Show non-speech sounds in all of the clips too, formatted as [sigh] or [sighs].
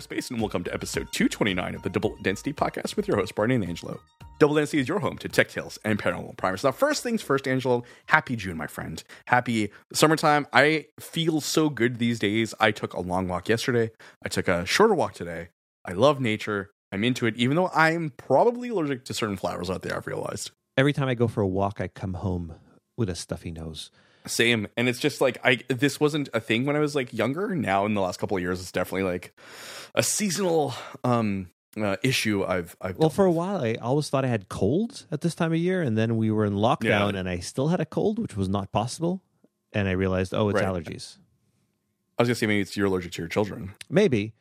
cyberspace, and welcome to episode 229 of the Double Density Podcast with your host, Brian and Angelo. Double Density is your home to tech tales and paranormal primers. Now, first things first, Angelo, happy June, my friend. Happy summertime. I feel so good these days. I took a long walk yesterday, I took a shorter walk today. I love nature. I'm into it, even though I'm probably allergic to certain flowers out there, I've realized. Every time I go for a walk, I come home with a stuffy nose. Same. And it's just like I this wasn't a thing when I was like younger. Now in the last couple of years it's definitely like a seasonal um uh, issue I've I've Well, for a while, I always thought I had colds at this time of year, and then we were in lockdown, Yeah. and I still had a cold, which was not possible. And I realized, oh, it's Right. allergies. I was gonna say maybe it's you're allergic to your children. Maybe.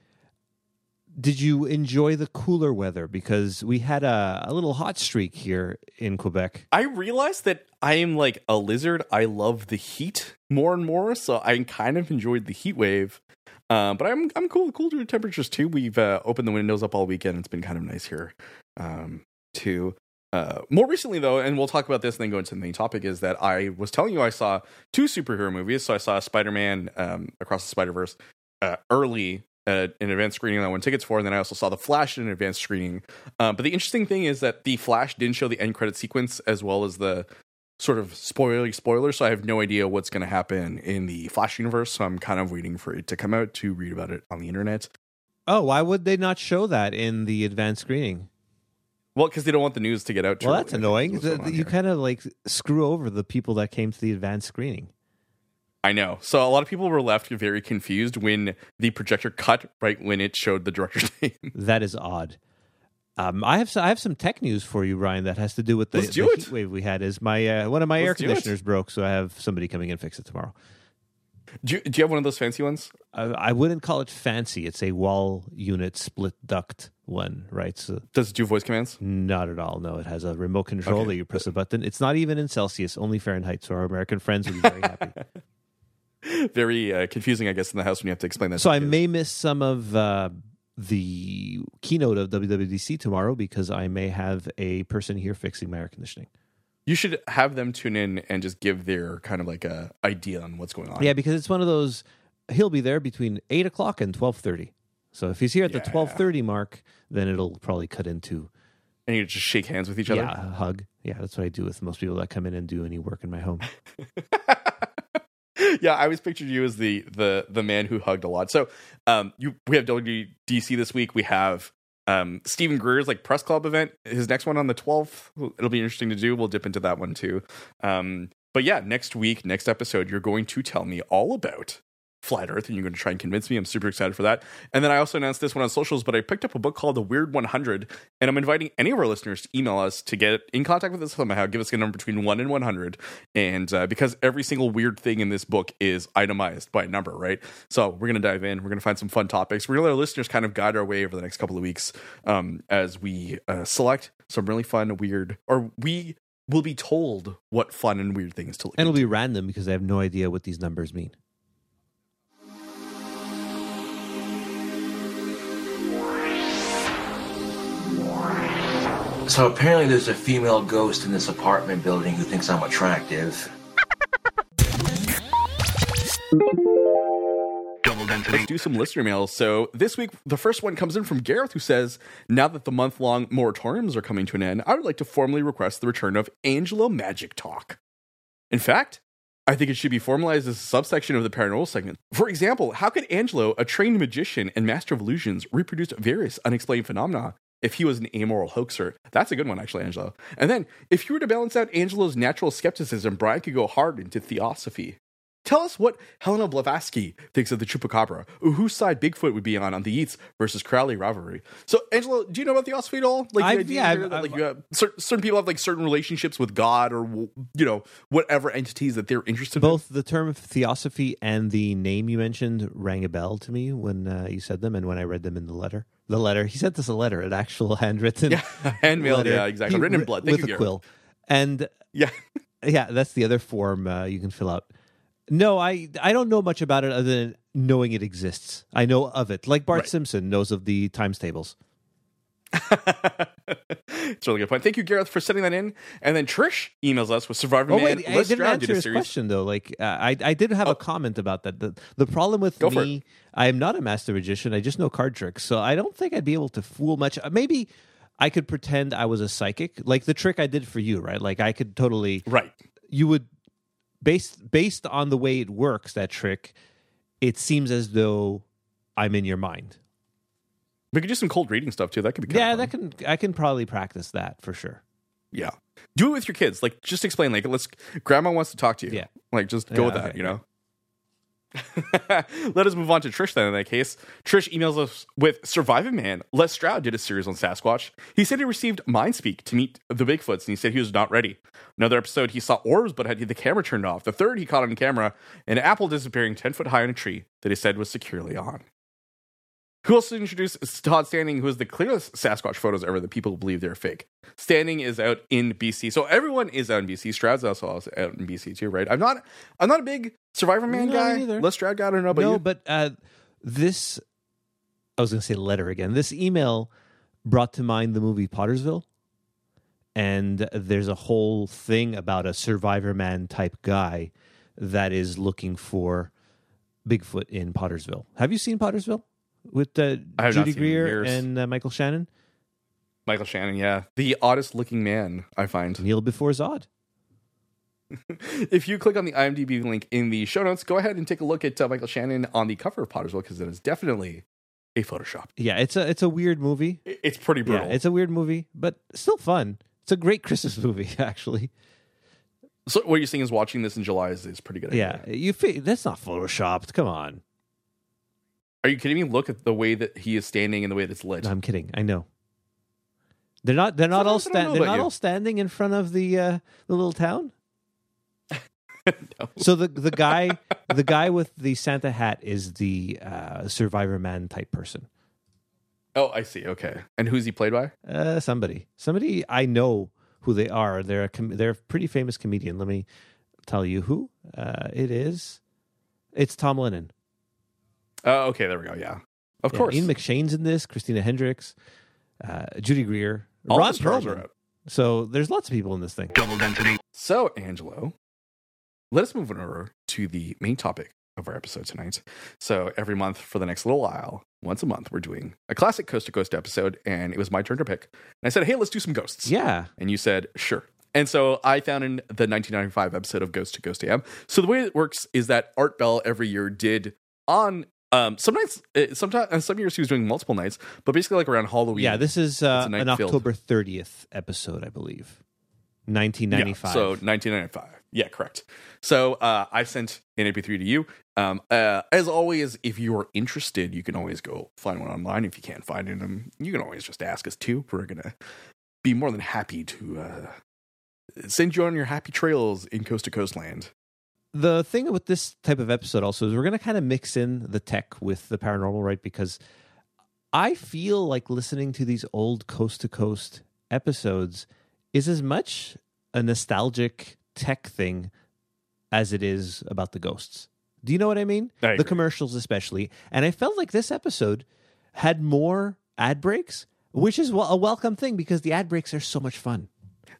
Did you enjoy the cooler weather? Because we had a, a little hot streak here in Quebec. I realized that I am like a lizard. I love the heat more and more, so I kind of enjoyed the heat wave. Um, but I'm I'm cool with cooler temperatures too. We've uh, opened the windows up all weekend. It's been kind of nice here um, too. Uh, more recently though, and we'll talk about this and then go into the main topic, is that I was telling you I saw two superhero movies. So I saw Spider-Man um, Across the Spider-Verse uh, early an advanced screening that I won tickets for, and then I also saw The Flash in an advanced screening. Um, but the interesting thing is that The Flash didn't show the end credit sequence as well as the sort of spoilery spoiler, so I have no idea what's going to happen in the Flash universe. So I'm kind of waiting for it to come out to read about it on the internet. Oh, why would they not show that in the advanced screening? Well, because they don't want the news to get out. Well, that's annoying. is what's going on You kind of like screw over the people that came to the advanced screening. I know. So a lot of people were left very confused when the projector cut right when it showed the director's [laughs] name. That is odd. Um, I have s- I have some tech news for you, Brian, that has to do with the, Let's do the heat wave we had. Is my uh, one of my air Let's it. conditioners broke, so I have somebody coming in and fix it tomorrow. do, you, do you have one of those fancy ones? I, I wouldn't call it fancy. It's a wall unit split duct one, right? So Does it do voice commands? not at all. No, it has a remote control Okay. that you press a button. It's not even in Celsius, only Fahrenheit. So our American friends would be very happy. [laughs] Very uh, confusing, I guess, in the house when you have to explain that. so I may miss some of uh, the keynote of WWDC tomorrow because I may have a person here fixing my air conditioning. You should have them tune in and just give their kind of like a idea on what's going on. Yeah, because it's one of those. He'll be there between eight o'clock and twelve thirty. So if he's here at the Yeah. twelve thirty mark, then it'll probably cut into And you just shake hands with each other. yeah hug. Yeah, that's what I do with most people that come in and do any work in my home. [laughs] [laughs] yeah, I always pictured you as the the the man who hugged a lot. So, um, you we have WDC this week. We have um Steven Greer's like press club event. His next one on the twelfth. It'll be interesting to do. We'll dip into that one too. Um, but yeah, next week, next episode, you're going to tell me all about flat Earth, and you're going to try and convince me. I'm super excited for that. And then I also announced this one on socials, but I picked up a book called The Weird 100, and I'm inviting any of our listeners to email us to get in contact with us somehow. Give us a number between one and 100, and uh, because every single weird thing in this book is itemized by number, right? So we're going to dive in. We're going to find some fun topics. We're going to let our listeners kind of guide our way over the next couple of weeks um, as we uh, select some really fun, weird, or we will be told what fun and weird things to look And it'll into. be random because I have no idea what these numbers mean. So apparently there's a female ghost in this apartment building who thinks I'm attractive. Let's do some listener mail. So this week, the first one comes in from Gareth, who says, "Now that the month-long moratoriums are coming to an end, I would like to formally request the return of Angelo Magic Talk. In fact, I think it should be formalized as a subsection of the paranormal segment. For example, how could Angelo, a trained magician and master of illusions, reproduce various unexplained phenomena?" If he was an amoral hoaxer, that's a good one, actually, Angelo. And then, if you were to balance out Angelo's natural skepticism, Brian could go hard into theosophy. Tell us what Helena Blavatsky thinks of the chupacabra, or whose side Bigfoot would be on on the Yeats versus Crowley rivalry. So, Angelo, do you know about theosophy at all? Like, the I've- idea yeah, I've- that, like you have certain, certain people have like certain relationships with God or you know whatever entities that they're interested in. Both the term theosophy and the name you mentioned rang a bell to me when uh, you said them and when I read them in the letter. The letter. He sent us a letter, an actual [laughs] handwritten. Yeah, [laughs] handmailed. letter. Yeah, exactly. He Written in blood. Thank with you, a Gareth. quill. And Yeah. [laughs] yeah, that's the other form uh, you can fill out. No, I I don't know much about it other than knowing it exists. I know of it, like Bart Right. Simpson knows of the times tables. [laughs] it's a really good point. Thank you, Gareth, for setting that in. And then Trish emails us with Survivor Oh Man. wait, I didn't answer his series. question though. Like uh, I, I did have Oh. a comment about that. The, the problem with Go me, I am not a master magician. I just know card tricks, so I don't think I'd be able to fool much. Uh, Maybe I could pretend I was a psychic, like the trick I did for you, right? Like I could totally. Right. You would based based on the way it works. That trick, it seems as though I'm in your mind. We could do some cold reading stuff too. That could be Yeah, that can I can probably practice that for sure. Yeah. Do it with your kids. Like, just explain. Like, let's. Grandma wants to talk to you. Yeah. Like, just go Yeah, with that. okay, You know. [laughs] Let us move on to Trish then. In that case, Trish emails us with "Surviving Man." Les Stroud did a series on Sasquatch. He said he received mind speak to meet the Bigfoots, and he said he was not ready. Another episode, he saw orbs but had the camera turned off. The third, he caught on camera an apple disappearing ten foot high in a tree that he said was securely on. Who also introduced Todd Standing, who is the clearest Sasquatch photos ever that people believe they're fake. Standing is out in BC, so everyone is out in BC. Stroud's also out in BC too, right? I'm not, I'm not a big Survivor Man No, guy. me neither. Les Stroud guy. I don't know about no, you. but uh, this I was going to say letter again. This email brought to mind the movie Pottersville, and there's a whole thing about a Survivor Man type guy that is looking for Bigfoot in Pottersville. Have you seen Pottersville with uh, I have not Judy seen it in Greer and uh, Michael Shannon? Michael Shannon, yeah, the oddest looking man I find. Kneel before Zod. [laughs] if you click on the IMDb link in the show notes, go ahead and take a look at uh, Michael Shannon on the cover of Pottersville because it is definitely a Photoshop. Yeah, it's a it's a weird movie. It's pretty brutal. Yeah, it's a weird movie, but still fun. It's a great Christmas [laughs] movie, actually. so what you're saying is watching this in July is, is pretty good. Yeah, idea. you fe- that's not photoshopped. Come on. Are you kidding me? Look at the way that he is standing and the way that's lit. No, I'm kidding. I know. They're not. They're not all. Sometimes Sta- they're not you. all standing in front of the uh, the little town. [laughs] No. So the the guy the guy with the Santa hat is the uh, Survivor Man type person. Oh, I see. Okay. And who's he played by? Uh, somebody, somebody I know who they are. They're a com- they're a pretty famous comedian. Let me tell you who uh, it is. It's Tom Lennon. Oh, okay. There we go. Yeah. Of Yeah, course. Ian McShane's in this. Christina Hendricks, uh, Judy Greer, All Ron the stars Perlman. are out. So there's lots of people in this thing. So, Angelo, let us move on over to the main topic of our episode tonight. So, every month for the next little while, once a month, we're doing a classic Coast to Coast episode, and it was my turn to pick. And I said, hey, let's do some ghosts. Yeah, And you said, sure. And so I found in the 1995 episode of Ghost to Ghost AM. So the way it works is that Art Bell every year did on um some nights uh, sometimes and some years he was doing multiple nights, but basically like around Halloween. yeah. This is uh, an filled. October 30th episode, I believe, Yeah, 1995. so 1995. Yeah, correct. So uh, I sent an MP3 to you. Um, uh, as always, if you are interested, you can always go find one online. If you can't find it, um, you can always just ask us too. We're gonna be more than happy to uh, send you on your happy trails in coast to coast land. The thing with this type of episode also is we're going to kind of mix in the tech with the paranormal, right? Because I feel like listening to these old coast to coast episodes is as much a nostalgic tech thing as it is about the ghosts. Do you know what I mean? I the commercials, especially. And I felt like this episode had more ad breaks, which is a welcome thing because the ad breaks are so much fun.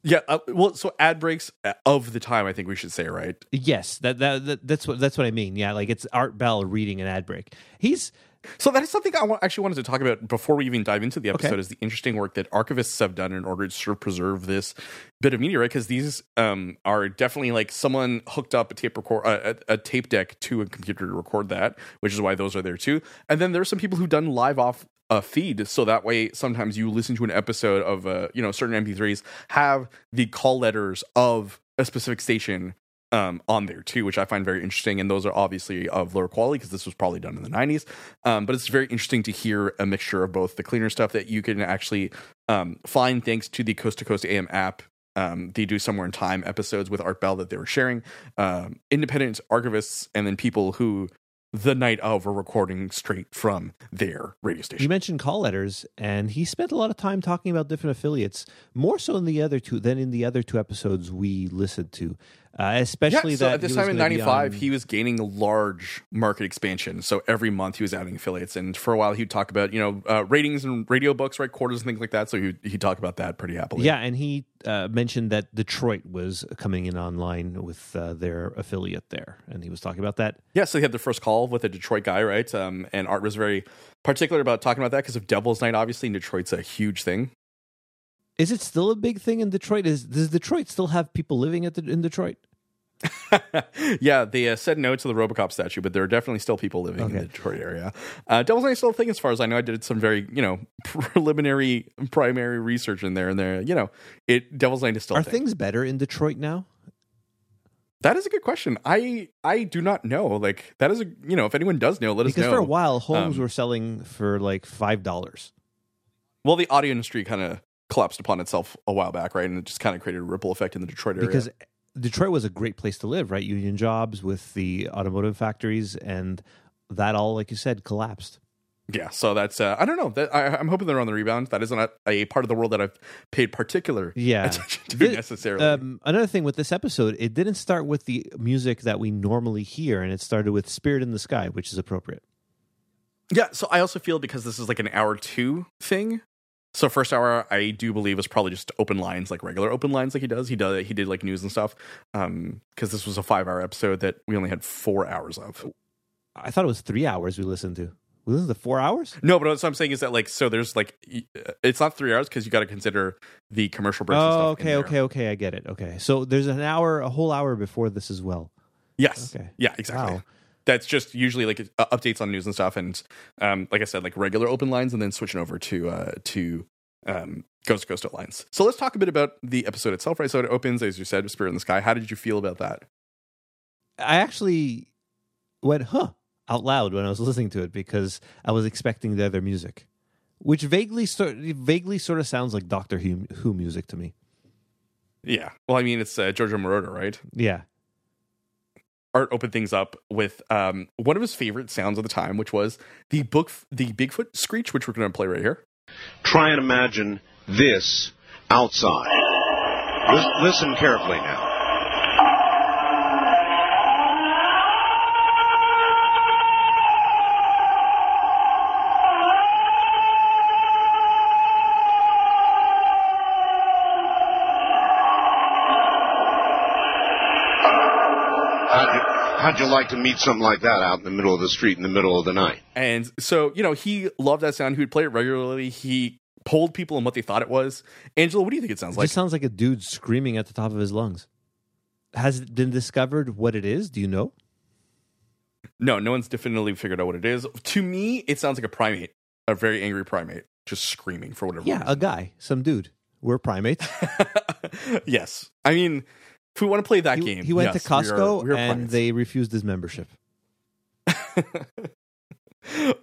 Yeah, uh, well, so ad breaks uh, of the time, I think we should say, right? Yes, that, that, that that's what that's what I mean. Yeah, like it's Art Bell reading an ad break. He's So that is something I actually wanted to talk about before we even dive into the episode. Okay. Is the interesting work that archivists have done in order to sort of preserve this bit of media, right? Because these um, are definitely like someone hooked up a tape record, uh, a, a tape deck to a computer to record that, which is why those are there too. And then there's some people who've done live off a feed, so that way sometimes you listen to an episode of uh, you know certain MP3s have the call letters of a specific station um, on there too, which I find very interesting. And those are obviously of lower quality because this was probably done in the 90s. Um, but it's very interesting to hear a mixture of both the cleaner stuff that you can actually um, find thanks to the Coast to Coast AM app. Um, they do somewhere in time episodes with Art Bell that they were sharing, um, independent archivists, and then people who the night of were recording straight from their radio station. You mentioned call letters, and he spent a lot of time talking about different affiliates, more so in the other two than in the other two episodes we listened to. Uh, especially yeah, so that at this time in gonna '95, on- he was gaining large market expansion. So every month he was adding affiliates, and for a while he'd talk about you know uh, ratings and radio books, right, quarters and things like that. So he he'd talk about that pretty happily. Yeah, and he uh, mentioned that Detroit was coming in online with uh, their affiliate there, and he was talking about that. Yeah, so he had the first call with a Detroit guy, right? Um, and Art was very particular about talking about that because of Devil's Night. Obviously, in Detroit's a huge thing. Is it still a big thing in Detroit? Is does Detroit still have people living at the, in Detroit? [laughs] yeah, they uh, said no to the RoboCop statue, but there are definitely still people living in the Detroit area. Uh, Devil's Night still a thing, as far as I know. I did some very, you know, [laughs] preliminary, primary research in there, and there, you know, it Devil's Night is still. Are a thing. things better in Detroit now? That is a good question. I I do not know. Like that is a you know, if anyone does know, let Because us know. Because for a while, homes Um, were selling for like five dollars. Well, the audio industry kind of collapsed upon itself a while back, right? And it just kind of created a ripple effect in the Detroit area. Because Detroit was a great place to live, right? Union jobs with the automotive factories, and that all, like you said, collapsed. yeah, so that's uh, I don't know. That I, I'm hoping they're on the rebound. That isn't a, a part of the world that I've paid particular Yeah. attention to The- necessarily. Um, another thing with this episode, it didn't start with the music that we normally hear, and it started with "Spirit in the Sky," which is appropriate. Yeah, so I also feel because this is like an hour two thing. So first hour, I do believe was probably just open lines, like regular open lines, like he does. He does he did like news and stuff. Um, because this was a five hour episode that we only had four hours of. I thought it was three hours we listened to. We listened to four hours. No, but what I'm saying is that like so there's like uh, it's not three hours because you got to consider the commercial breaks. and Oh, okay, okay, okay. I get it. Okay, so there's an hour, a whole hour before this as well. Yes. Okay. Yeah. Exactly. Wow. That's just usually like uh, updates on news and stuff, and um, like I said, like regular open lines, and then switching over to uh to um Ghost Ghost lines. So let's talk a bit about the episode itself, right? So it opens, as you said, with Spirit in the Sky. How did you feel about that? I actually went huh out loud when I was listening to it because I was expecting the other music, which vaguely sort vaguely sort of sounds like Doctor Who, Who music to me. Yeah. Well, I mean, it's uh, Giorgio Moroder, right? Yeah, Art opened things up with um one of his favorite sounds of the time, which was the book, the Bigfoot screech, which we're going to play right here. Try and imagine this outside. Lis- listen carefully now. You, how'd you like to meet something like that out in the middle of the street in the middle of the night? And so, you know, he loved that sound. He would play it regularly. He polled people on what they thought it was. Angelo, what do you think it sounds like? it like? just sounds like a dude screaming at the top of his lungs. Has it been discovered what it is? Do you know? no, no one's definitively figured out what it is. To me, it sounds like a primate, a very angry primate, just screaming for whatever Yeah, a guy, some dude. We're primates. [laughs] yes. I mean, if we want to play that He, game, he went yes, to we are- Costco we are and primates. they refused his membership. [laughs]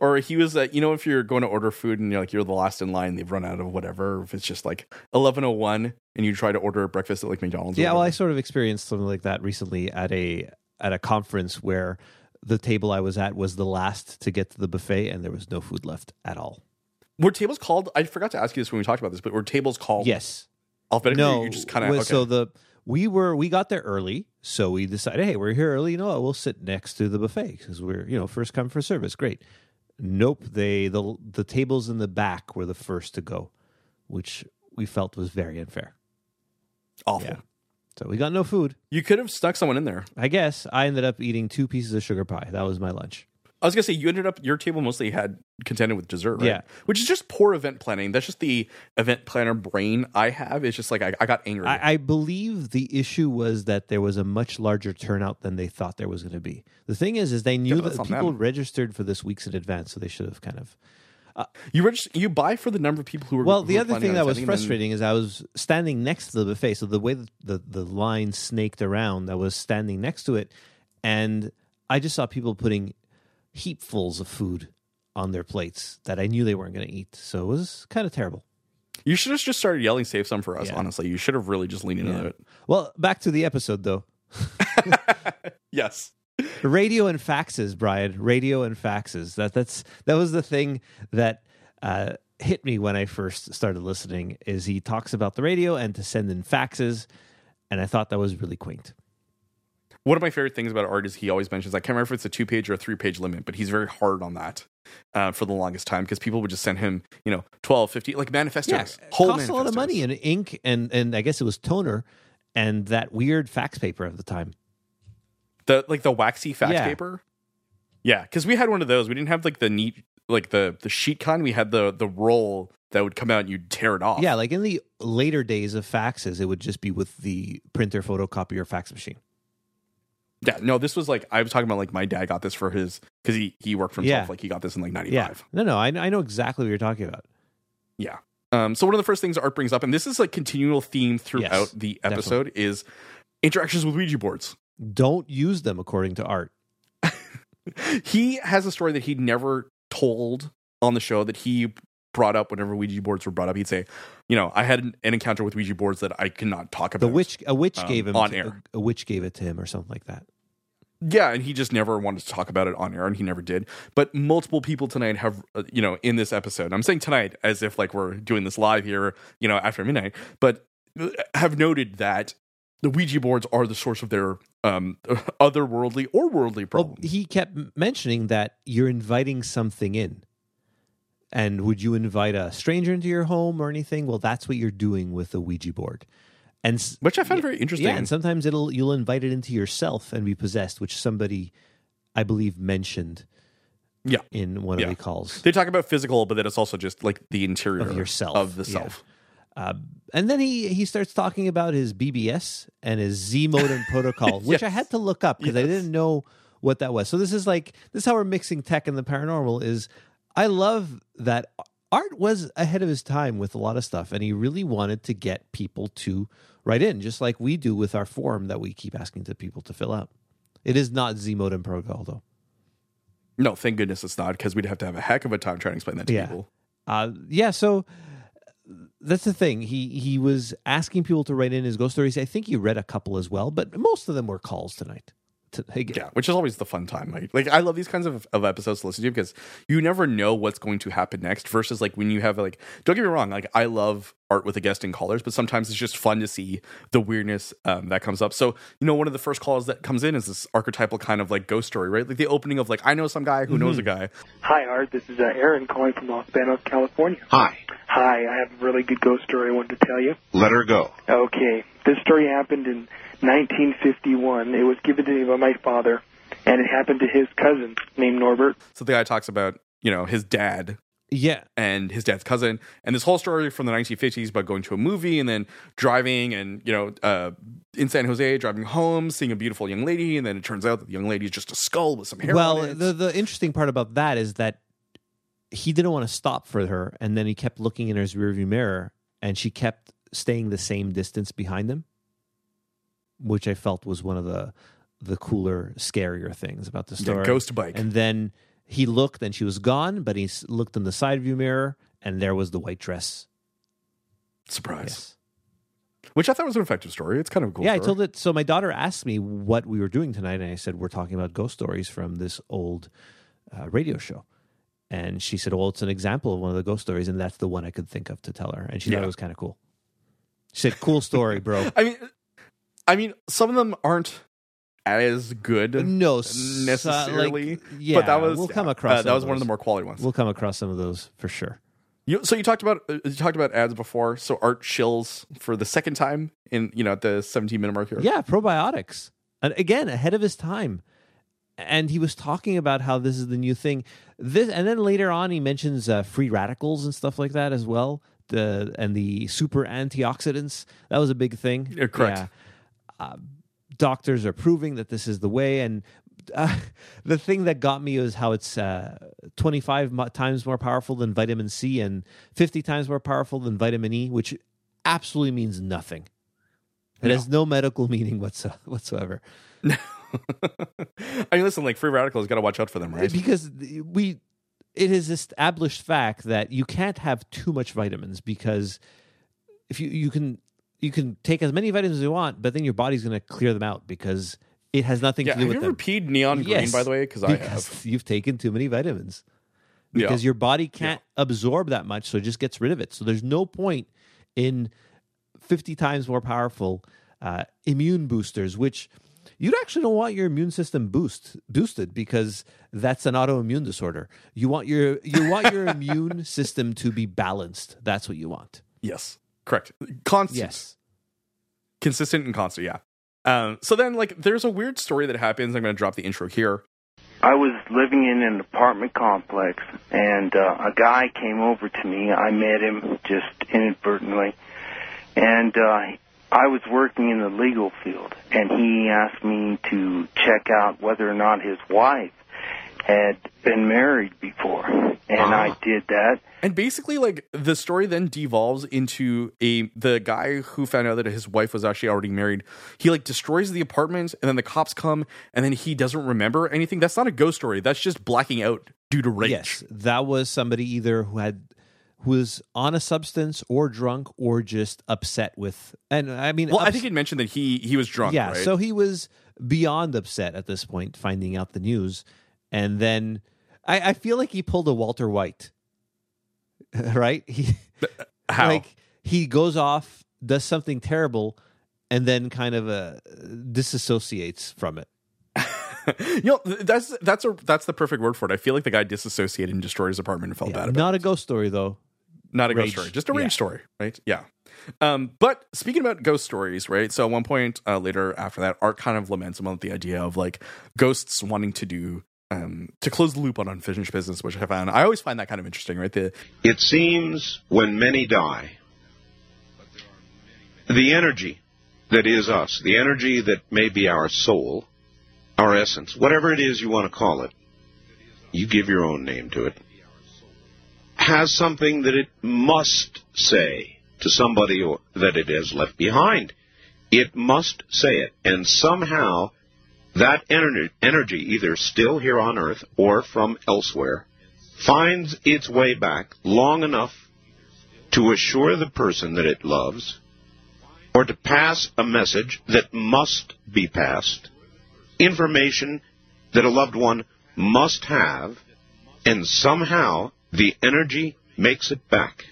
or he was, uh, you know, if you're going to order food and you're like you're the last in line, they've run out of whatever. If it's just like eleven oh one and you try to order breakfast at like McDonald's. Yeah, well, I sort of experienced something like that recently at a at a conference where the table I was at was the last to get to the buffet and there was no food left at all. were tables called? I forgot to ask you this when we talked about this, but were tables called? Yes. alphabetically. No. you just kind of okay. So the we were we got there early, so we decided, hey, we're here early. You know, what, we'll sit next to the buffet because we're you know first come first service. Great. Nope. They the the tables in the back were the first to go, which we felt was very unfair. awful. Yeah. So we got no food. You could have stuck someone in there. I guess I ended up eating two pieces of sugar pie. That was my lunch. I was gonna say you ended up your table mostly had contended with dessert, right? Yeah. Which is just poor event planning. That's just the event planner brain I have. It's just like I, I got angry. I, I believe the issue was that there was a much larger turnout than they thought there was going to be. The thing is, is they knew Yeah, that people them. registered for this weeks in advance, so they should have kind of. Uh, you regist- you buy for the number of people who were Well, who the other thing that was attending, then- frustrating is I was standing next to the buffet, so the way that the the line snaked around, I was standing next to it, and I just saw people putting heapfuls of food on their plates that I knew they weren't going to eat. So it was kind of terrible. You should have just started yelling "Save some for us." Yeah. Honestly, you should have really just leaned into Yeah. it. Well, back to the episode though. [laughs] Yes. radio and faxes brian radio and faxes that that's that was the thing that uh hit me when i first started listening is he talks about the radio and to send in faxes and i thought that was really quaint one of my favorite things about art is he always mentions I can't remember if it's a two page or a three page limit, but he's very hard on that uh, for the longest time because people would just send him you know 12, 50 like manifestos, yeah, whole costs a lot of money and ink and and I guess it was toner and that weird fax paper at the time. the like the waxy fax Yeah. paper. Yeah, because we had one of those. We didn't have like the neat like the the sheet kind. We had the the roll that would come out and you'd tear it off. Yeah, like in the later days of faxes, it would just be with the printer, photocopier, fax machine. Yeah. No, this was like I was talking about like my dad got this for his because he he worked for himself. Yeah. Like he got this in like ninety five. Yeah, no, no, I, I know exactly what you're talking about. Yeah. Um, so one of the first things Art brings up, and this is a continual theme throughout Yes, the episode, is interactions with Ouija boards. Don't use them according to art. [laughs] He has a story that he never told on the show that he brought up whenever Ouija boards were brought up. He'd say, you know, I had an, an encounter with Ouija boards that I cannot talk about. The witch, a witch um, gave him on to- air. A, a witch gave it to him, or something like that. Yeah, and he just never wanted to talk about it on air, and he never did. But multiple people tonight have, uh, you know, in this episode. I'm saying tonight as if like we're doing this live here, you know, after midnight, but uh, have noted that the Ouija boards are the source of their um, [laughs] otherworldly or worldly Well, problems. he kept mentioning that you're inviting something in. And would you invite a stranger into your home or anything? Well, that's what you're doing with the Ouija board. And which I found very interesting. yeah, and sometimes it'll you'll invite it into yourself and be possessed, which somebody I believe mentioned yeah, in one Yeah. of the calls. they talk about physical, but then it's also just like the interior Of yourself, of the yeah. self. Uh, and then he he starts talking about his BBS and his ZMODEM [laughs] protocol, which I had to look up because I didn't know what that was. So this is like this is how we're mixing tech and the paranormal. Is I love that Art was ahead of his time with a lot of stuff, and he really wanted to get people to write in, just like we do with our form that we keep asking to people to fill out. It is not ZMODEM protocol though. No, thank goodness it's not because we'd have to have a heck of a time trying to explain that to Yeah. people. Uh, yeah, so that's the thing. He he was asking people to write in his ghost stories. I think you read a couple as well, but most of them were calls tonight. To, Yeah, which is always the fun time. Like, like I love these kinds of, of episodes to listen to because you never know what's going to happen next. Versus like when you have like, don't get me wrong, like I love art with the guest and callers, but sometimes it's just fun to see the weirdness um, that comes up. So you know, one of the first calls that comes in is this archetypal kind of like ghost story, right? Like the opening of like I know some guy who knows a guy. Hi, Art. This is uh, Aaron calling from Los Banos, California. Hi. Hi, I have a really good ghost story I wanted to tell you. Let her go. Okay, this story happened in 1951. It was given to me by my father, and it happened to his cousin named Norbert. So the guy talks about you know his dad yeah, and his dad's cousin and this whole story from the 1950s about going to a movie and then driving and you know uh, in san jose driving home seeing a beautiful young lady and then it turns out that the young lady is just a skull with some hair well, on it. the the interesting part about that is that he didn't want to stop for her, and then he kept looking in his rearview mirror, and she kept staying the same distance behind him, which I felt was one of the the cooler, scarier things about the Yeah, story. ghost bike And then he looked and she was gone, but he looked in the side view mirror and there was the white dress. surprise Yes. which i thought was an effective story it's kind of cool yeah, I told it. So my daughter asked me what we were doing tonight, and I said, We're talking about ghost stories from this old uh, radio show. And she said, Well, it's an example of one of the ghost stories, and that's the one I could think of to tell her. And she thought it was kind of cool. She said, Cool story, bro. [laughs] i mean i mean some of them aren't as good no, uh, necessarily like, yeah, but that was we'll come across uh, that was one of the more quality ones We'll come across some of those for sure. You, so you talked about uh, you talked about ads before. So Art shills for the second time in you know at the 17 minute mark here. Yeah, probiotics. And again, ahead of his time. And he was talking about how this is the new thing. This and then later on he mentions uh, free radicals and stuff like that as well. The and the super antioxidants. That was a big thing. Yeah, correct. Yeah. Uh, doctors are proving that this is the way and uh, [laughs] the thing that got me was how it's uh, 25 mo- times more powerful than vitamin C and 50 times more powerful than vitamin E, which absolutely means nothing. It No. has no medical [laughs] meaning whatso- whatsoever. [laughs] I mean, listen, like free radicals, got to watch out for them, right? Because we, it is established fact that you can't have too much vitamins because if you you can you can take as many vitamins as you want, but then your body's going to clear them out because it has nothing Yeah, to do have with you ever them. peed neon green, Yes, by the way? Because I have. you've taken too many vitamins. Yeah. Because your body can't absorb that much, so it just gets rid of it. So there's no point in 50 times more powerful uh, immune boosters, which you actually don't want your immune system boost boosted because that's an autoimmune disorder. You want your you want your [laughs] immune system to be balanced. That's what you want. Yes, correct. Constant, Yes. consistent and constant. Yeah. Um, so then, like, there's a weird story that happens. I'm going to drop the intro here. I was living in an apartment complex, and uh, a guy came over to me. I met him just inadvertently, and uh, I was working in the legal field, and he asked me to check out whether or not his wife had been married before, and I Ah. did that. And basically, like the story then devolves into a the guy who found out that his wife was actually already married. He like destroys the apartment, and then the cops come, and then he doesn't remember anything. That's not a ghost story. That's just blacking out due to rage. Yes, that was somebody either who had who was on a substance or drunk or just upset with. And I mean, Well, I think he mentioned that he he was drunk. yeah. right? So he was beyond upset at this point, finding out the news, and then I, I feel like he pulled a Walter White, [laughs] right? He how? like he goes off, does something terrible, and then kind of uh, disassociates from it. [laughs] you know, that's that's a that's the perfect word for it. I feel like the guy disassociated and destroyed his apartment and felt Yeah, bad about not a ghost story though. not a Rage. ghost story, just a rage Yeah. story, right? Yeah. Um, but speaking about ghost stories, right? So at one point uh, later after that, Art kind of laments about the idea of like ghosts wanting to do um to close the loop on unfinished business, which I found I always find that kind of interesting, right? The It seems when many die, the energy that is us, the energy that may be our soul, our essence, whatever it is you want to call it, you give your own name to it, has something that it must say to somebody that it has left behind. It must say it. And somehow that ener- energy, either still here on Earth or from elsewhere, finds its way back long enough to assure the person that it loves or to pass a message that must be passed, information that a loved one must have, and somehow the energy makes it back.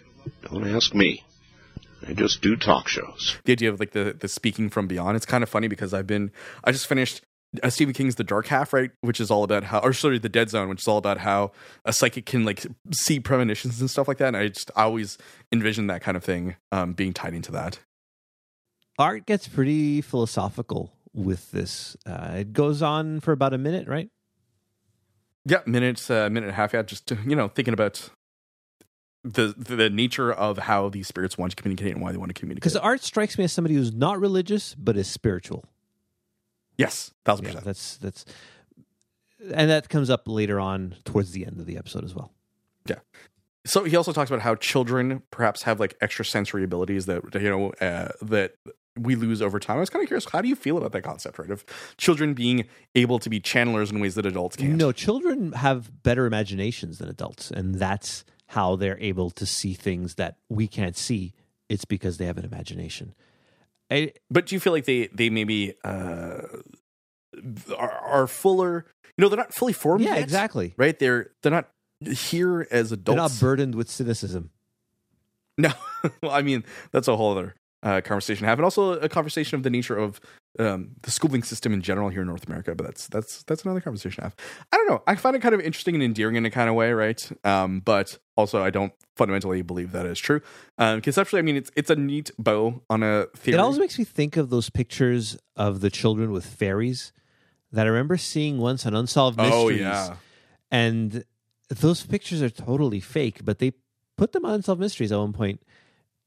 Don't ask me. I just do talk shows. the idea of like the the speaking from beyond. It's kind of funny because I've been I just finished uh, Stephen King's The Dark Half, right, which is all about how, or sorry, The Dead Zone, which is all about how a psychic can like see premonitions and stuff like that. And I just I always envision that kind of thing um, being tied into that. Art gets pretty philosophical with this. Uh, it goes on for about a minute, right? Yeah, minutes, uh, minute and a half. Yeah, just you know thinking about the the nature of how these spirits want to communicate and why they want to communicate. Because art strikes me as somebody who's not religious but is spiritual. Yes, thousand Yeah, percent. that's that's, and that comes up later on towards the end of the episode as well. Yeah. So he also talks about how children perhaps have like extrasensory abilities that you know uh, that we lose over time. I was kind of curious, how do you feel about that concept, right? Of children being able to be channelers in ways that adults can't. No, children have better imaginations than adults, and that's how they're able to see things that we can't see. It's because they have an imagination. I, But do you feel like they they maybe uh, are, are fuller? You know, they're not fully formed. yeah, yet, exactly. Right? They're they're not here as adults. They're not burdened with cynicism. No, [laughs] well, I mean that's a whole other uh, conversation to have, and also a conversation of the nature of um, the schooling system in general here in North America. But that's that's that's another conversation to have. I don't know. I find it kind of interesting and endearing in a kind of way, right? Um, but also, I don't fundamentally believe that is true. Um, conceptually, I mean, it's it's a neat bow on a theory. It also makes me think of those pictures of the children with fairies that I remember seeing once on Unsolved Mysteries. oh yeah, And those pictures are totally fake, but they put them on Unsolved Mysteries at one point.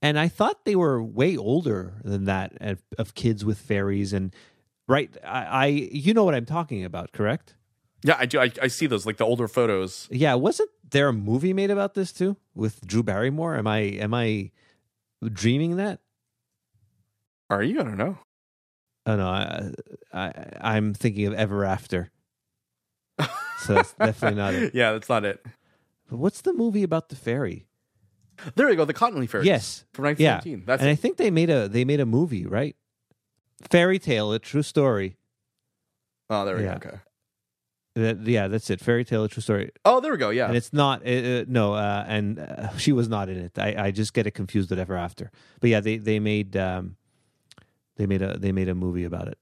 And I thought they were way older than that of, of kids with fairies. And right, I, I, you know what I'm talking about, correct? yeah. I do. I, I see those like the older photos. Yeah, wasn't there a movie made about this too with Drew Barrymore? Am I am I dreaming that? Are you? I don't know. Oh no, I, I I'm thinking of Ever After. [laughs] So that's definitely not it. yeah, that's not it. But what's the movie about the fairy? There you go. The Cottingley fairies. Yes. from Yeah, 1917. That's and I think they made a they made a movie, right? Fairy tale, a true story. oh, there we yeah. go. Okay. That, yeah, that's it. Fairy tale, a true story. Oh, there we go. Yeah. And it's not uh, uh, no, uh, and uh, she was not in it. I, I just get it confused with Ever After. But yeah, they they made um, they made a they made a movie about it.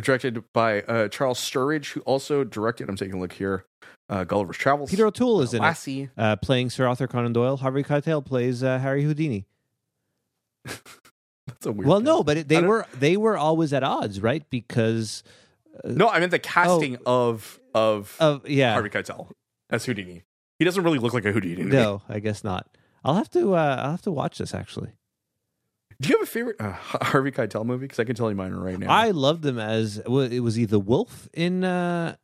Directed by uh, Charles Sturridge, who also directed. I'm taking a look here. Uh, Gulliver's Travels. Peter O'Toole is in it, uh, playing Sir Arthur Conan Doyle. Harvey Keitel plays uh, Harry Houdini. [laughs] That's a weird. well, no, but it, they were they were always at odds, right? Because No, I meant the casting of of of yeah, Harvey Keitel as Houdini. He doesn't really look like a Houdini. no, I guess not. I'll have to uh, I'll have to watch this actually. Do you have a favorite uh, [laughs] Harvey Keitel movie? Because I can tell you mine right now. I loved them as well, it was either Wolf in uh,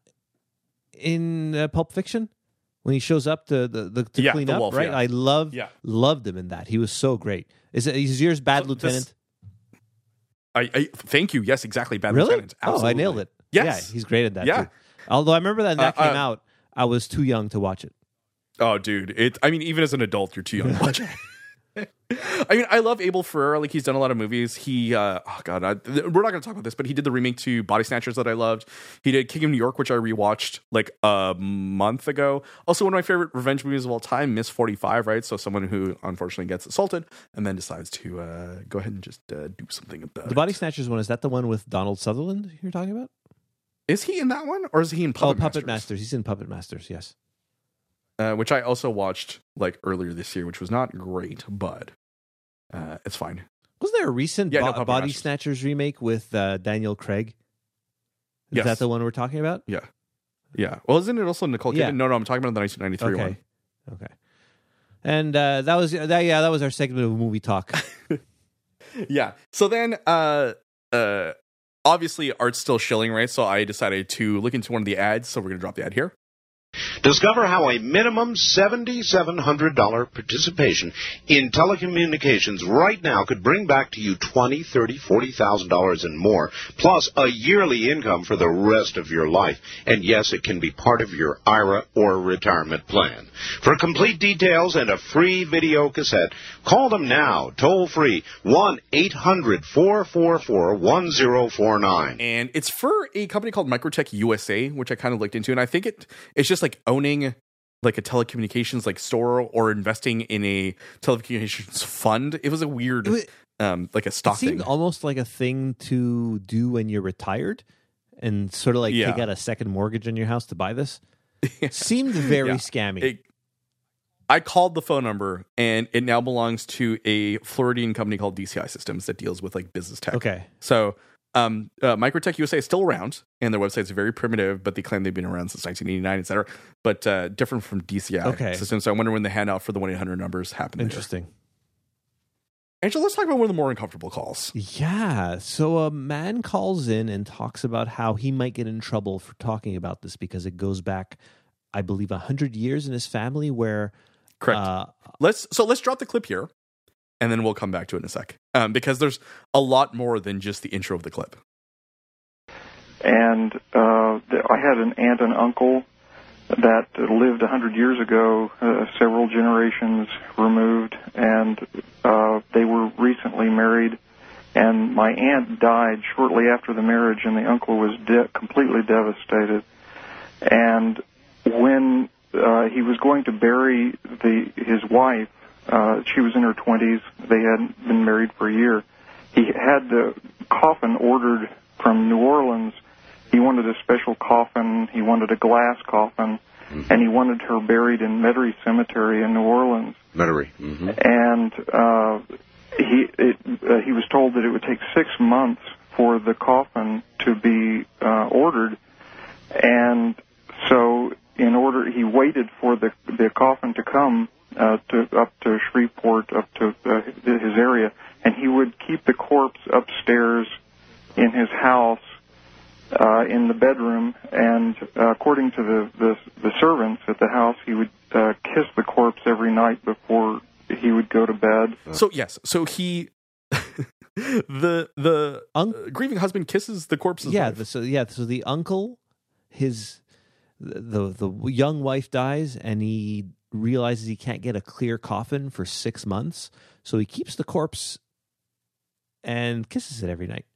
in uh, Pulp Fiction when he shows up to the, the to Yeah, clean the up. wolf, right, yeah. I loved Yeah. loved him in that. He was so great. Is it is yours Bad So this- Lieutenant? I, I thank you. Yes, exactly. Bad really? Lieutenant. Oh, I nailed it. Yes. yeah, he's great at that. Yeah. too. Although I remember that when that Uh, came uh, out, I was too young to watch it. Oh, dude. It. I mean, even as an adult, you're too young to watch it. [laughs] [laughs] I mean, I love Abel Ferrara. Like he's done a lot of movies. He, uh, oh god, I, we're not going to talk about this, but he did the remake to Body Snatchers that I loved. He did King of New York, which I rewatched like a month ago. Also, one of my favorite revenge movies of all time, Miss Forty Five. Right, so someone who unfortunately gets assaulted and then decides to uh, go ahead and just uh, do something about The it. Body Snatchers one is that the one with Donald Sutherland you're talking about? Is he in that one, or is he in Puppet oh, Puppet Masters? Masters. He's in Puppet Masters. Yes. Uh, which I also watched like earlier this year, which was not great, but uh, it's fine. Wasn't there a recent Yeah, Bo- Puppet Body Masters. Snatchers remake with uh, Daniel Craig? Is Yes. that the one we're talking about? Yeah, yeah. Well, isn't it also Nicole Kidman? Yeah. No, no, I'm talking about the 1993 Okay. one. Okay. And uh, that was that. Yeah, that was our segment of movie talk. [laughs] Yeah. So then, uh, uh, obviously, art's still shilling, right? So I decided to look into one of the ads. So we're gonna drop the ad here. Discover how a minimum $7,700 participation in telecommunications right now could bring back to you $20, $30, $40,000 and more, plus a yearly income for the rest of your life. And yes, it can be part of your IRA or retirement plan. For complete details and a free video cassette, call them now, toll free, 1-800-444-1049. and it's for a company called Microtech USA, which I kind of looked into, and I think it it's just like owning like a telecommunications like store or investing in a telecommunications fund. It was a weird, It wa- um, like a stock seemed thing. almost like a thing to do when you're retired, and sort of like Yeah. take out a second mortgage on your house to buy this. [laughs] Seemed very Yeah. scammy. It- I called the phone number, and it now belongs to a Floridian company called DCI Systems that deals with like business tech. okay. So, um, uh, Microtech USA is still around, and their website's very primitive, but they claim they've been around since 1989, et cetera. But uh, different from DCI Okay. systems. So I wonder when the handout for the 1 800 numbers happened. there. Interesting. Angelo, let's talk about one of the more uncomfortable calls. Yeah. So a man calls in and talks about how he might get in trouble for talking about this because it goes back, I believe, a hundred years in his family where Correct. uh, let's so let's drop the clip here, and then we'll come back to it in a sec. Um, because there's a lot more than just the intro of the clip. and uh, I had an aunt and uncle that lived a hundred years ago, uh, several generations removed, and uh, they were recently married. And my aunt died shortly after the marriage, and the uncle was de- completely devastated. And when uh, he was going to bury the his wife, uh, she was in her twenties. They hadn't been married for a year. He had the coffin ordered from New Orleans. He wanted a special coffin. He wanted a glass coffin, and he wanted her buried in Metairie Cemetery in New Orleans. Metairie. hmm And uh, he it, uh, he was told that it would take six months for the coffin to be uh, ordered, and so in order he waited for the the coffin to come uh, to up to Shreveport, up to uh, his area, and he would keep the corpse upstairs in his house uh, in the bedroom, and uh, according to the, the the servants at the house, he would uh, kiss the corpse every night before he would go to bed. So yes, so he, [laughs] the the Un- uh, grieving husband kisses the corpse. yeah, wife. the, so yeah, so the uncle, his the the young wife dies, and he realizes he can't get a clear coffin for six months, so he keeps the corpse and kisses it every night.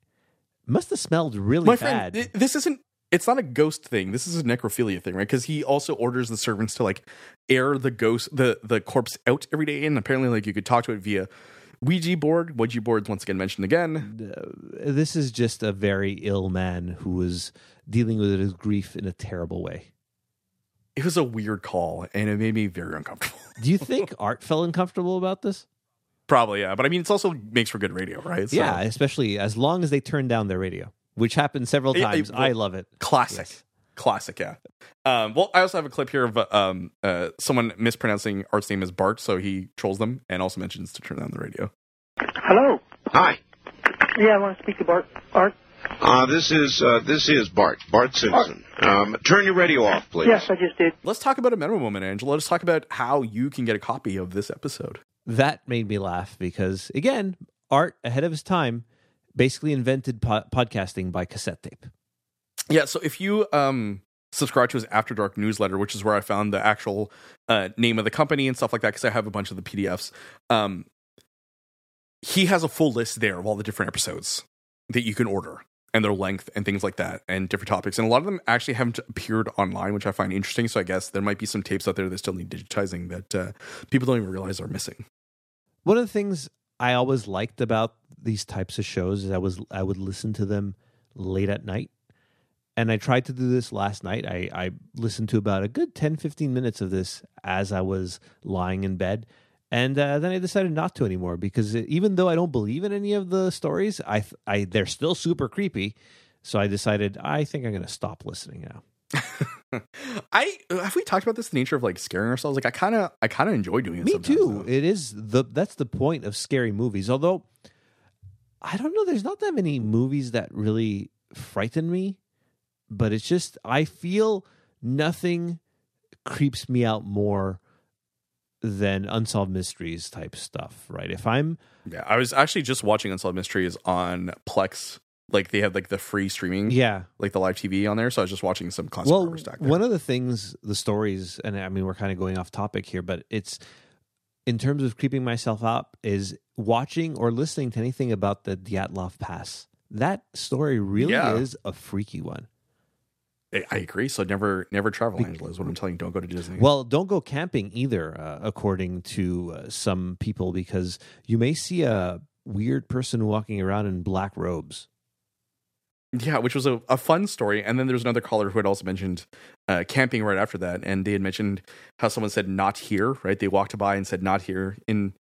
Must have smelled really My bad. friend, this isn't. It's not a ghost thing. This is a necrophilia thing, right? Because he also orders the servants to like air the ghost, the the corpse out every day, and apparently, like you could talk to it via Ouija board. Ouija board's once again mentioned again. This is just a very ill man who was dealing with his grief in a terrible way. It was a weird call, and it made me very uncomfortable. [laughs] Do you think Art felt uncomfortable about this? Probably, yeah. But I mean, it's also makes for good radio, right? So, Yeah, especially as long as they turn down their radio, which happened several Yeah, times. well, I love it. classic. Yes. Classic, yeah. Um, well, I also have a clip here of um, uh, someone mispronouncing Art's name as Bart, so he trolls them and also mentions to turn down the radio. Hello. Hi. Yeah, I want to speak to Bart. Art. Uh, this is uh, this is Bart Bart Simpson. Um, turn your radio off, please. Yes, I just did. Let's talk about a minimum moment, Angelo. Let's talk about how you can get a copy of this episode. That made me laugh because, again, Art, ahead of his time, basically invented po- podcasting by cassette tape. Yeah, so if you um subscribe to his After Dark newsletter, which is where I found the actual uh, name of the company and stuff like that, because I have a bunch of the PDFs. Um, he has a full list there of all the different episodes that you can order and their length and things like that and different topics. And a lot of them actually haven't appeared online, which I find interesting. So I guess there might be some tapes out there that still need digitizing that uh, people don't even realize are missing. One of the things I always liked about these types of shows is I was I would listen to them late at night. And I tried to do this last night. I, I listened to about a good 10, 15 minutes of this as I was lying in bed. And uh, then I decided not to anymore because even though I don't believe in any of the stories, I, I they're still super creepy. So I decided I think I'm going to stop listening now. [laughs] I have we talked about this the nature of like scaring ourselves. Like I kind of I kind of enjoy doing it. Me too. though. It is the that's the point of scary movies. Although I don't know, there's not that many movies that really frighten me, but it's just I feel nothing creeps me out more than unsolved mysteries type stuff, right? If I'm Yeah, I was actually just watching Unsolved Mysteries on Plex. Like they had like the free streaming, yeah, like the live TV on there. So I was just watching some classic well, horror stack. there. one of the things, the stories, and I mean, we're kind of going off topic here, but it's in terms of creeping myself up is watching or listening to anything about the Dyatlov Pass. That story really Yeah. is a freaky one. I, agree. So never, never travel, Angelo. Is what I'm telling you. Don't go to Disney. Well, don't go camping either, uh, according to uh, some people, because you may see a weird person walking around in black robes. yeah, which was a, a fun story. And then there's another caller who had also mentioned uh, camping right after that, and they had mentioned how someone said "not here." Right? They walked by and said "not here" in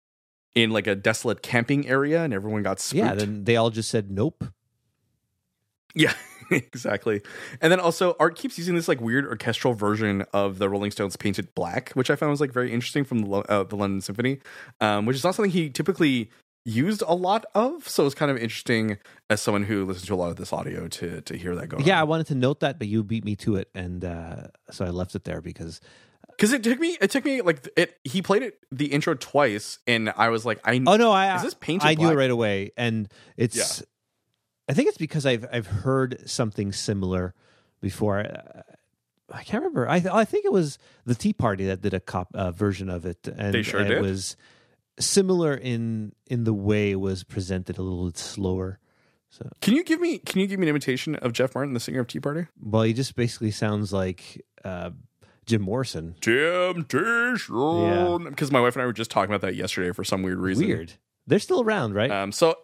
in like a desolate camping area, and everyone got spooked. Yeah, then they all just said nope. Yeah, [laughs] [laughs] exactly. And then also, Art keeps using this like weird orchestral version of the Rolling Stones "Paint It Black," which I found was like very interesting from the uh, the London Symphony, um, which is not something he typically used a lot of. So it's kind of interesting as someone who listens to a lot of this audio to to hear that going. Yeah, I wanted to note that, but you beat me to it, and uh, so I left it there because because it took me it took me like it. He played it the intro twice, and I was like, I Oh no, I Is this painted I knew it right away, and it's. I think it's because I've I've heard something similar before. I, I can't remember. I I think it was the Tea Party that did a cop uh, version of it, and They sure and did? It was similar in in the way it was presented, a little bit slower. So, Can you give me can you give me an imitation of Jeff Martin, the singer of Tea Party? well, he just basically sounds like uh, Jim Morrison. Temptation. Because my wife and I were just talking about that yesterday for some weird reason. Weird. They're still around, right? Um, so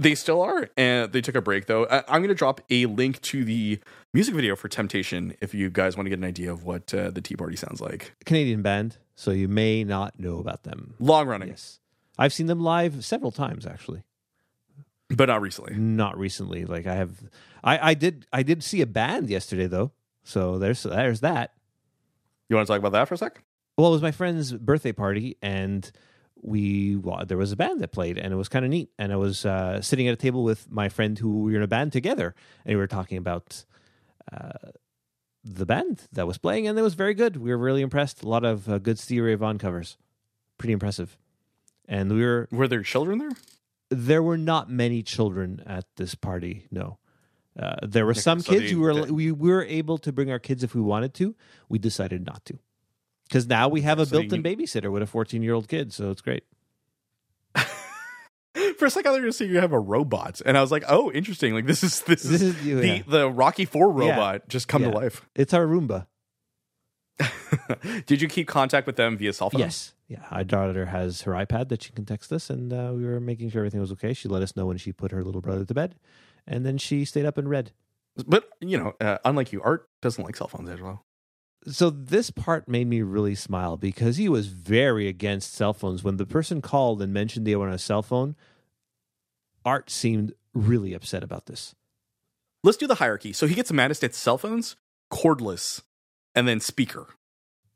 they still are, and they took a break though. I, I'm going to drop a link to the music video for Temptation if you guys want to get an idea of what uh, the Tea Party sounds like. Canadian band, so you may not know about them. Long running, Yes, I've seen them live several times actually. but not recently. Not recently. Like I have, I, I did I did see a band yesterday though. So there's there's that. You want to talk about that for a sec? Well, it was my friend's birthday party, and we well, there was a band that played, and it was kind of neat. And I was uh, sitting at a table with my friend who we were in a band together, and we were talking about uh, the band that was playing, and it was very good. We were really impressed. A lot of uh, good Stevie Ray Vaughan covers, pretty impressive. And we were Were there children there? there were not many children at this party. No, uh, there were some so kids they- who were they- we were able to bring our kids if we wanted to. We decided not to because now we have a So built-in babysitter with a 14-year-old kid, so it's great. [laughs] For a second, I thought you were saying you have a robot, and I was like, "Oh, interesting! Like this is this, This is, is- yeah. the the Rocky Four robot just come Yeah. to life." It's our Roomba. [laughs] Did you keep contact with them via cell phone? Yes. Yeah. Our daughter has her iPad that she can text us, and uh, we were making sure everything was okay. She let us know when she put her little brother to bed, and then she stayed up and read. But you know, uh, unlike you, Art doesn't like cell phones as well. So this part made me really smile because he was very against cell phones. When the person called and mentioned they were on a cell phone, Art seemed really upset about this. Let's do the hierarchy. So he gets maddest at cell phones, cordless, and then speaker.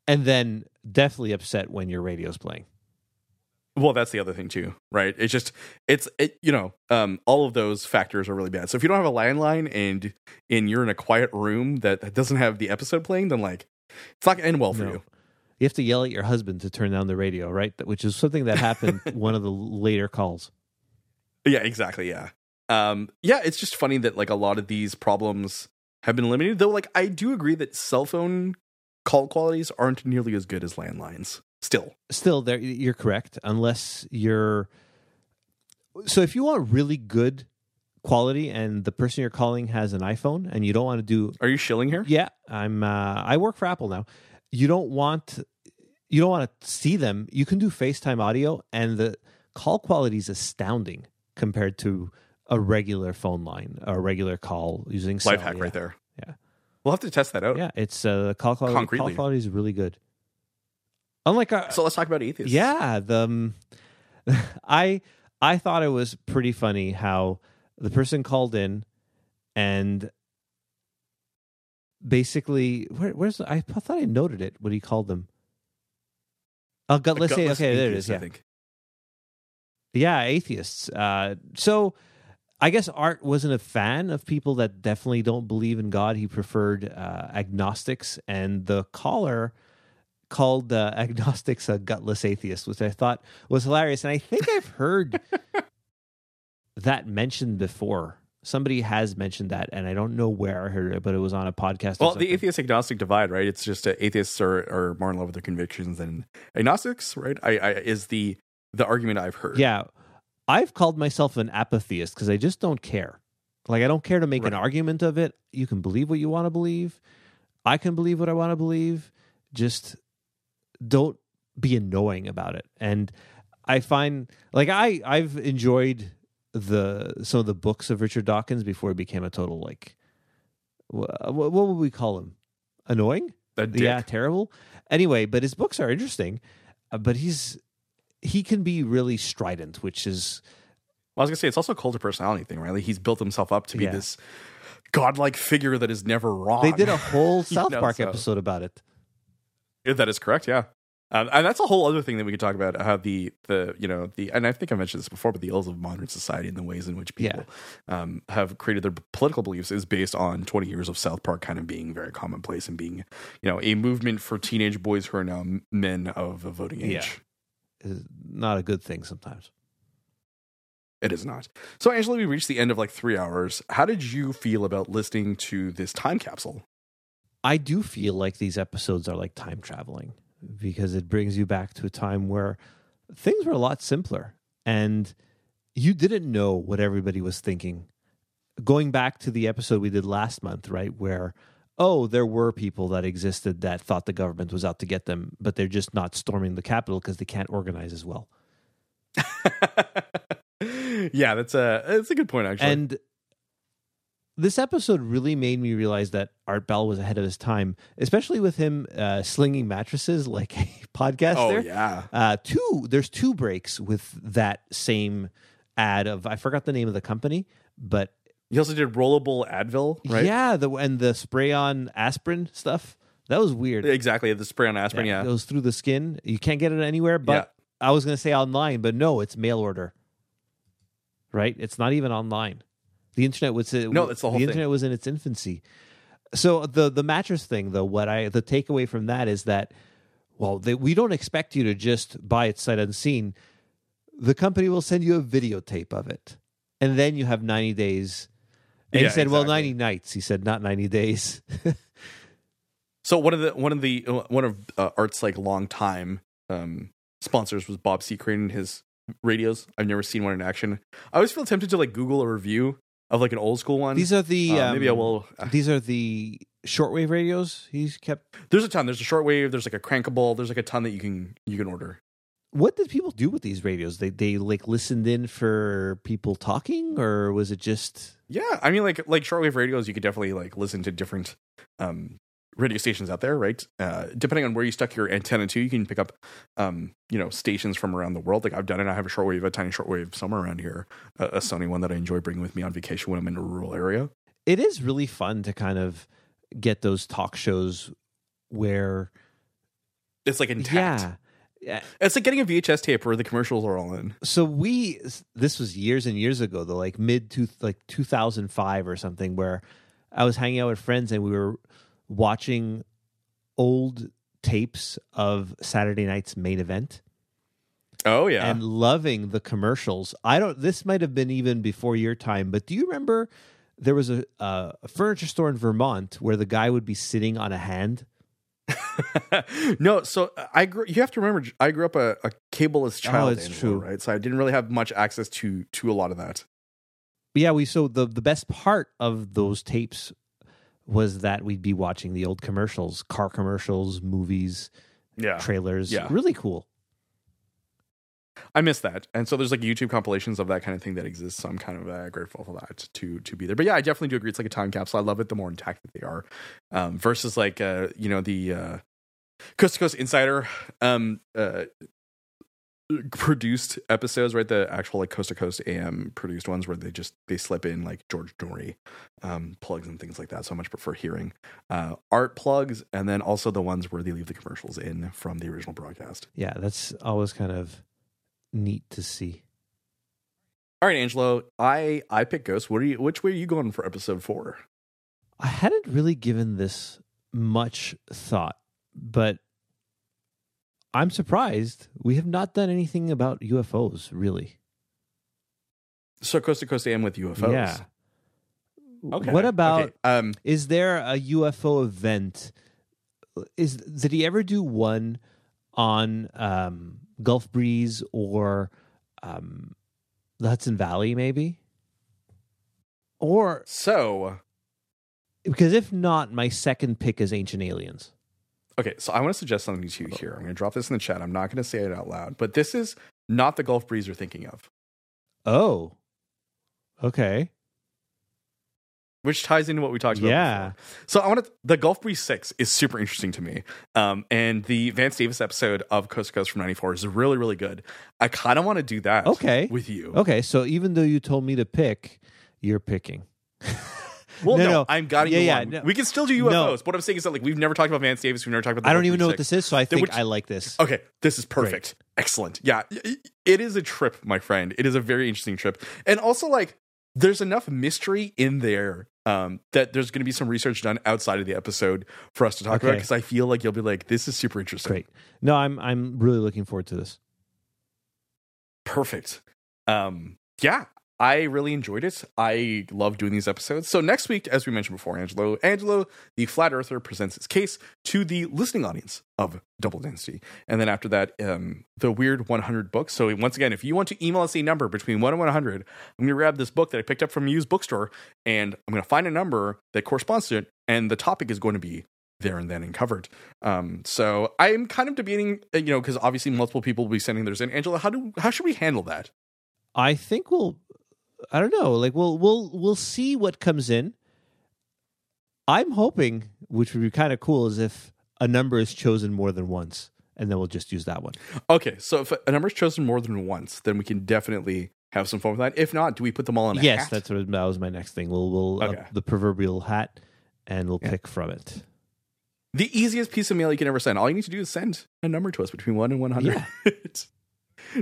And then definitely upset when your radio's playing. Well, that's the other thing too, right? It's just it's it, you know, um, all of those factors are really bad. So if you don't have a landline and and you're in a quiet room that, that doesn't have the episode playing, then like it's not gonna end well for No. you. You have to yell at your husband to turn down the radio, right? Which is something that happened [laughs] one of the later calls. Yeah, exactly. Yeah. Um, yeah, it's just funny that like a lot of these problems have been eliminated. Though, like I do agree that cell phone call qualities aren't nearly as good as landlines. Still, Still, there you're correct. Unless you're so, if you want really good quality, and the person you're calling has an iPhone, and you don't want to do are you shilling here? Yeah, I'm. Uh, I work for Apple now. You don't want you don't want to see them. You can do FaceTime audio, and the call quality is astounding compared to a regular phone line, a regular call using cell, Life hack yeah. right there. Yeah. we'll have to test that out. Yeah, it's uh, the call quality. Call quality is really good. Unlike uh, So let's talk about atheists. yeah, the um, [laughs] I I thought it was pretty funny how the person called in and basically where, where's the, I thought I noted it what he called them. Oh, gut, let's say okay, there it is. I Yeah, think. yeah, atheists. Uh, so I guess Art wasn't a fan of people that definitely don't believe in God. He preferred uh, agnostics, and the caller called uh, [laughs] agnostics a gutless atheist, which I thought was hilarious. And I think I've heard [laughs] that mentioned before. Somebody has mentioned that, and I don't know where I heard it, but it was on a podcast. Well, the atheist agnostic divide, right? It's just uh, atheists are, are more in love with their convictions than agnostics, right? I, I is the the argument I've heard. Yeah. I've called myself an apatheist because I just don't care. Like, I don't care to make an argument of it. You can believe what you want to believe. I can believe what I want to believe. Just don't be annoying about it. And I find, like, I, I've enjoyed the some of the books of Richard Dawkins before he became a total, like, wha- what, what would we call him? Annoying? Yeah, terrible. Anyway, but his books are interesting. Uh, but he's he can be really strident, which is Well, I was gonna say it's also a cult of personality thing, right? Like he's built himself up to be Yeah. this godlike figure that is never wrong. they did a whole [laughs] You South know, Park so- episode about it. That is correct. Yeah, um, and that's a whole other thing that we could talk about. How the the you know the and I think I mentioned this before, but the ills of modern society and the ways in which people um, have created their political beliefs is based on twenty years of South Park kind of being very commonplace and being you know a movement for teenage boys who are now men of a voting age. Yeah. Is not a good thing sometimes. It is not. So, Angelo, we reached the end of like three hours. How did you feel about listening to this time capsule? I do feel like these episodes are like time traveling because it brings you back to a time where things were a lot simpler and you didn't know what everybody was thinking. Going back to the episode we did last month, right, where oh, there were people that existed that thought the government was out to get them, but they're just not storming the Capitol because they can't organize as well. [laughs] yeah, that's a that's a good point actually. And this episode really made me realize that Art Bell was ahead of his time, especially with him uh, slinging mattresses like a [laughs] podcast. oh there. yeah, Uh, two, there's two breaks with that same ad of I forgot the name of the company, but he also did rollable Advil, right? yeah, the and the spray on aspirin stuff that was weird. exactly. The spray on aspirin. Yeah, it goes through the skin. You can't get it anywhere, but I was going to say online, but no, it's mail order. Right? It's not even online. The internet was No, it's the whole thing. internet was in its infancy. So the the mattress thing, though, what I the takeaway from that is that well, they, we don't expect you to just buy it sight unseen. The company will send you a videotape of it, and then you have ninety days. And Yeah, he said, "Well, ninety nights." He said, "Not ninety days." [laughs] So one of the one of the one of uh, Art's like long time um, sponsors was Bob C. Crane and his radios. I've never seen one in action. I always feel tempted to like Google a review of like an old school one. These are the Uh, um, maybe I will. [laughs] These are the shortwave radios he's kept. There's a ton. There's a shortwave. There's like a crankable. There's like a ton that you can you can order. What did people do with these radios? They they like listened in for people talking, or was it just? Yeah, I mean, like like shortwave radios, you could definitely like listen to different um, radio stations out there, right? Uh, depending on where you stuck your antenna to, you can pick up um, you know stations from around the world. Like I've done it. I have a shortwave, a tiny shortwave somewhere around here, a, a Sony one that I enjoy bringing with me on vacation when I'm in a rural area. It is really fun to kind of get those talk shows where It's like intact. yeah. Yeah. It's like getting a VHS tape where the commercials are all in. So we this was years and years ago, the like mid to like 2005 or something where I was hanging out with friends and we were watching old tapes of Saturday night's main event Oh yeah. and loving the commercials. I don't this might have been even before your time, but do you remember there was a, uh, a furniture store in Vermont where the guy would be sitting on a hand [laughs] no, so I grew. You have to remember, I grew up a, a cableless child. Oh, it's Angelo, true. right? So I didn't really have much access to to a lot of that. But yeah, we so the the best part of those tapes was that we'd be watching the old commercials, car commercials, movies, Yeah, trailers. Yeah. Really cool. I miss that, and so there's like YouTube compilations of that kind of thing that exists. So I'm kind of uh, grateful for that to to be there. But yeah, I definitely do agree. It's like a time capsule. I love it. The more intact that they are, um, versus like uh, you know the uh, Coast to Coast Insider um, uh, produced episodes, right? The actual like Coast to Coast AM produced ones where they just they slip in like George Noory um, plugs and things like that. So I much prefer hearing uh, art plugs, and then also the ones where they leave the commercials in from the original broadcast. Yeah, that's always kind of neat to see. All right, Angelo, I I pick Ghost. What are you? Which way are you going for episode four? I hadn't really given this much thought, but I'm surprised we have not done anything about UFOs, really. So coast to coast I AM with UFOs. Yeah. Okay. What about Okay, um? is there a UFO event? Is did he ever do one on um, Gulf Breeze or um, the Hudson Valley, maybe? Or So because if not, my second pick is Ancient Aliens. Okay. So I want to suggest something to you here. I'm going to drop this in the chat. I'm not going to say it out loud, but this is not the Gulf Breeze you're thinking of, Oh, okay, which ties into what we talked about. yeah. before. So I want to. The Gulf Breeze Six is super interesting to me, um, and the Vance Davis episode of Coast to Coast from '94 is really, really good. I kind of want to do that. Okay. with you. Okay, so even though you told me to pick, you're picking. [laughs] Well, No, no, no. I'm guiding Yeah, you yeah, no. We can still do UFOs. No. What I'm saying is that like we've never talked about Vance Davis. We've never talked about. The I don't even know what this is, so I think I like this. Okay, this is perfect. Excellent. Yeah, it is a trip, my friend. It is a very interesting trip. And also like there's enough mystery in there um that there's going to be some research done outside of the episode for us to talk about because I feel like you'll be like this is super interesting. Great. No, I'm I'm really looking forward to this. Perfect. Um yeah, I really enjoyed it. I love doing these episodes. So next week, as we mentioned before, Angelo, Angelo, the flat earther, presents his case to the listening audience of Double Density. And then after that, um, the weird 100 books. So once again, if you want to email us a number between 1 and 100, I'm going to grab this book that I picked up from a used bookstore and I'm going to find a number that corresponds to it. And the topic is going to be there and then and covered. Um, so I'm kind of debating, uh, you know, because obviously multiple people will be sending theirs in. Angelo, how do how should we handle that? I think we'll I don't know, like we'll we'll we'll see what comes in. I'm hoping, which would be kind of cool, is if a number is chosen more than once, and then we'll just use that one. Okay, so if a number is chosen more than once, then we can definitely have some fun with that. If not, do we put them all in a yes, hat? that's what that was my next thing. We'll we'll uh, Okay. the proverbial hat, and we'll Yeah. pick from it. the easiest piece of mail you can ever send. All you need to do is send a number to us between 1 and 100. [laughs]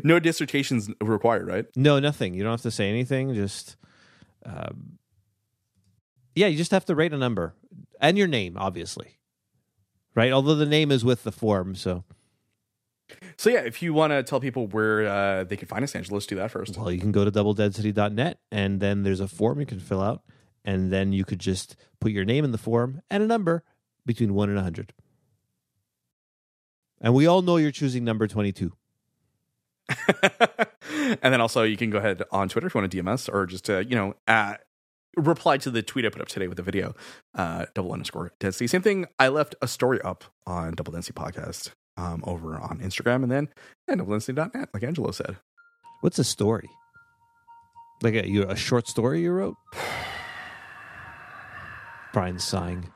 no dissertations required, right? No, nothing. You don't have to say anything. Just, um, yeah, you just have to rate a number and your name, obviously, right? Although the name is with the form, so So yeah, if you want to tell people where uh, they can find us, Angelo, let's do that first. well, you can go to doubledensity.net and then there's a form you can fill out, and then you could just put your name in the form and a number between one and a hundred. And we all know you're choosing number twenty-two. [laughs] and then also you can go ahead on Twitter if you want to DM us or just uh, you know uh, replied to the tweet I put up today with the video, uh, double underscore density. Same thing. I left a story up on Double Density Podcast um, over on Instagram and then and doubledensity.net, like Angelo said. What's a story? Like a, you, a short story you wrote? [sighs] Brian's sighing.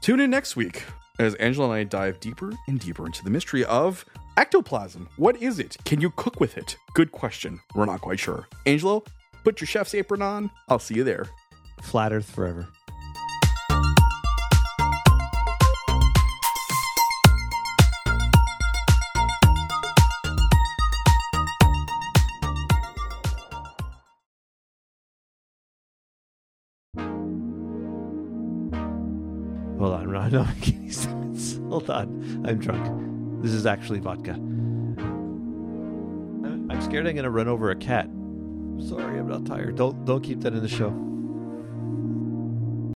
Tune in next week as Angelo and I dive deeper and deeper into the mystery of ectoplasm. What is it? Can you cook with it? Good question. We're not quite sure. Angelo, put your chef's apron on. I'll see you there. Flat Earth forever. Hold on, Ron. [laughs] Hold on. I'm drunk. This is actually vodka. I'm scared I'm going to run over a cat. Sorry, I'm not tired. Don't don't keep that in the show.